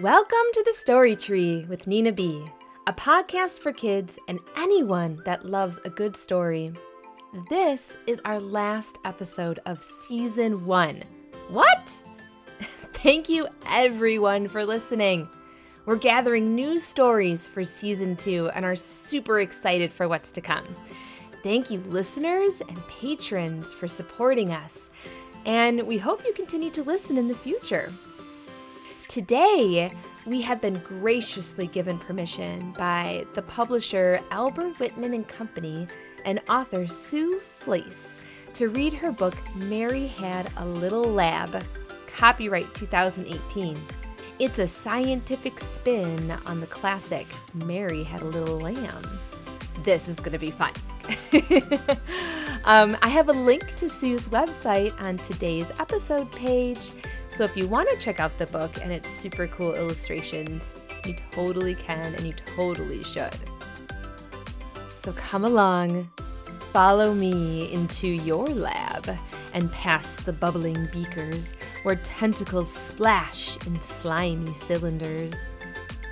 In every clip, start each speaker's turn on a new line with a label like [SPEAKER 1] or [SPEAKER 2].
[SPEAKER 1] Welcome to the Story Tree with Nina B, a podcast for kids and anyone that loves a good story. This is our last episode of season one. What? Thank you, everyone, for listening. We're gathering new stories for season two and are super excited for what's to come. Thank you, listeners and patrons, for supporting us. And we hope you continue to listen in the future. Today, we have been graciously given permission by the publisher Albert Whitman and Company and author Sue Fliess to read her book Mary Had a Little Lab, copyright 2018. It's a scientific spin on the classic Mary Had a Little Lamb. This is going to be fun. um, I have a link to Sue's website on today's episode page. So if you want to check out the book and its super cool illustrations, you totally can and you totally should. So come along, follow me into your lab and past the bubbling beakers where tentacles splash in slimy cylinders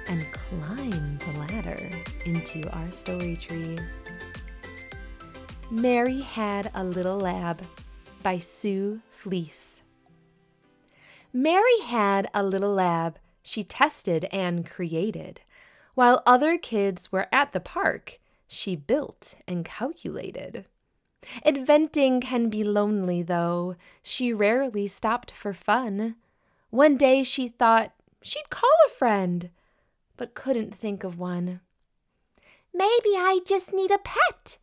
[SPEAKER 1] and climb the ladder into our story tree. Mary Had a Little Lab by Sue Fliess. Mary had a little lab she tested and created. While other kids were at the park, she built and calculated. Inventing can be lonely, though. She rarely stopped for fun. One day she thought she'd call a friend, but couldn't think of one.
[SPEAKER 2] Maybe I just need a pet,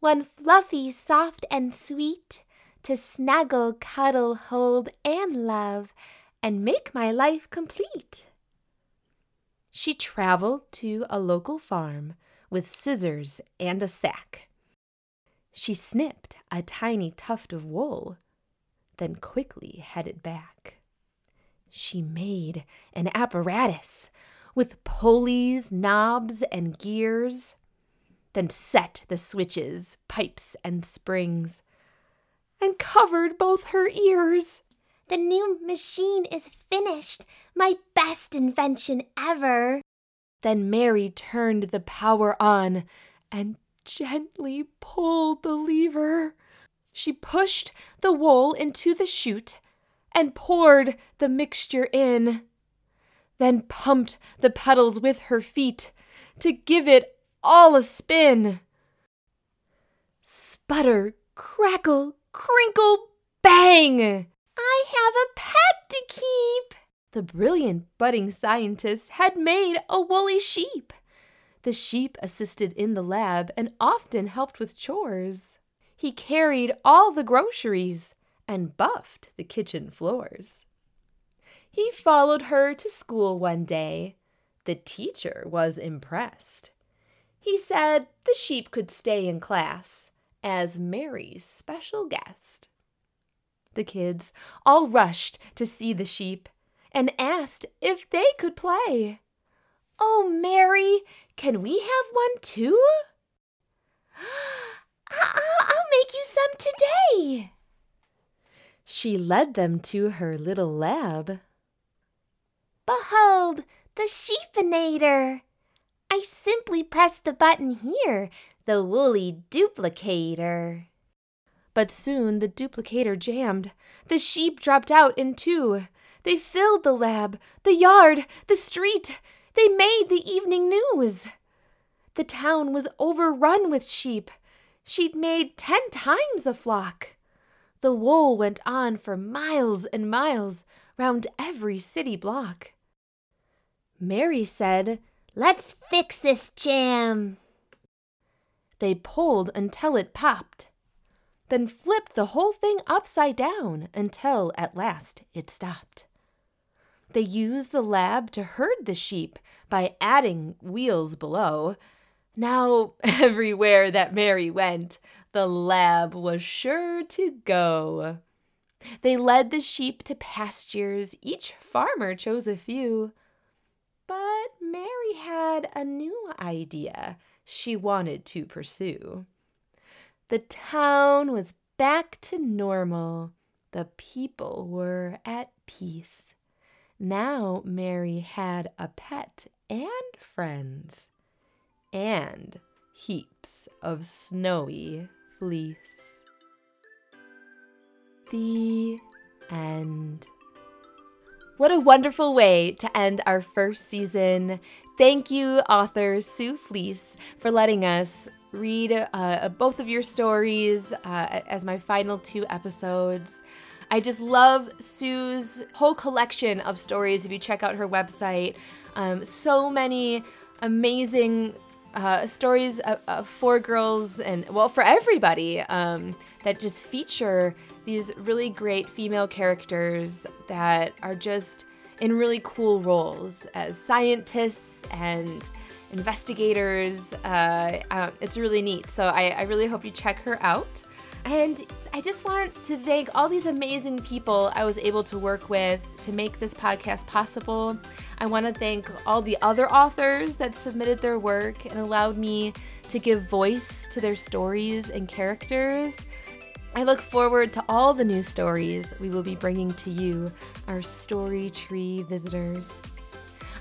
[SPEAKER 2] one fluffy, soft, and sweet to snuggle, cuddle, hold, and love, and make my life complete.
[SPEAKER 1] She traveled to a local farm with scissors and a sack. She snipped a tiny tuft of wool, then quickly headed back. She made an apparatus with pulleys, knobs, and gears, then set the switches, pipes, and springs, and covered both her ears.
[SPEAKER 2] The new machine is finished, my best invention ever.
[SPEAKER 1] Then Mary turned the power on and gently pulled the lever. She pushed the wool into the chute and poured the mixture in, then pumped the pedals with her feet to give it all a spin. Sputter, crackle, crinkle, bang!
[SPEAKER 2] I have a pet to keep.
[SPEAKER 1] The brilliant budding scientist had made a woolly sheep. The sheep assisted in the lab and often helped with chores. He carried all the groceries and buffed the kitchen floors. He followed her to school one day. The teacher was impressed. He said the sheep could stay in class as Mary's special guest. The kids all rushed to see the sheep and asked if they could play.
[SPEAKER 2] Oh, Mary, can we have one too? I'll make you some today.
[SPEAKER 1] She led them to her little lab.
[SPEAKER 2] Behold, the sheepinator. I simply press the button here, the woolly duplicator.
[SPEAKER 1] But soon the duplicator jammed. The sheep dropped out in two. They filled the lab, the yard, the street. They made the evening news. The town was overrun with sheep. She'd made ten times a flock. The wool went on for miles and miles round every city block. Mary said,
[SPEAKER 2] Let's fix this jam.
[SPEAKER 1] They pulled until it popped then flipped the whole thing upside down until at last it stopped. They used the lab to herd the sheep by adding wheels below. Now, everywhere that Mary went, the lab was sure to go. They led the sheep to pastures, each farmer chose a few. But Mary had a new idea she wanted to pursue. The town was back to normal. The people were at peace. Now Mary had a pet and friends, and heaps of snowy fleece. The end. What a wonderful way to end our first season. Thank you, author Sue Fliess, for letting us read uh, both of your stories uh, as my final two episodes. I just love Sue's whole collection of stories. If you check out her website, um, so many amazing uh, stories of, of, for girls and, well, for everybody um, that just feature these really great female characters that are just in really cool roles as scientists and investigators. Uh, uh, it's really neat. So I, I really hope you check her out. And I just want to thank all these amazing people I was able to work with to make this podcast possible. I want to thank all the other authors that submitted their work and allowed me to give voice to their stories and characters. I look forward to all the new stories we will be bringing to you, our Story Tree visitors.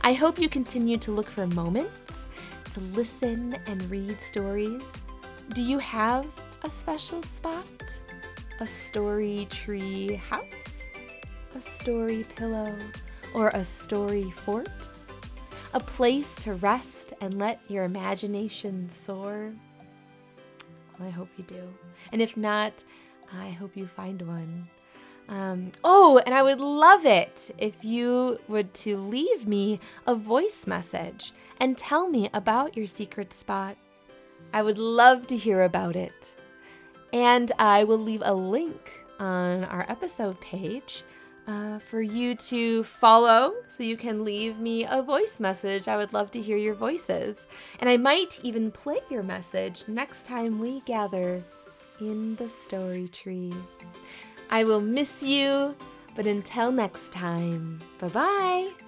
[SPEAKER 1] I hope you continue to look for moments to listen and read stories. Do you have a special spot? A story tree house? A story pillow? Or a story fort? A place to rest and let your imagination soar? Well, I hope you do. And if not, I hope you find one. Um, oh, and I would love it if you would to leave me a voice message and tell me about your secret spot. I would love to hear about it. And I will leave a link on our episode page uh, for you to follow so you can leave me a voice message. I would love to hear your voices. And I might even play your message next time we gather in the story tree. I will miss you, but until next time, bye bye.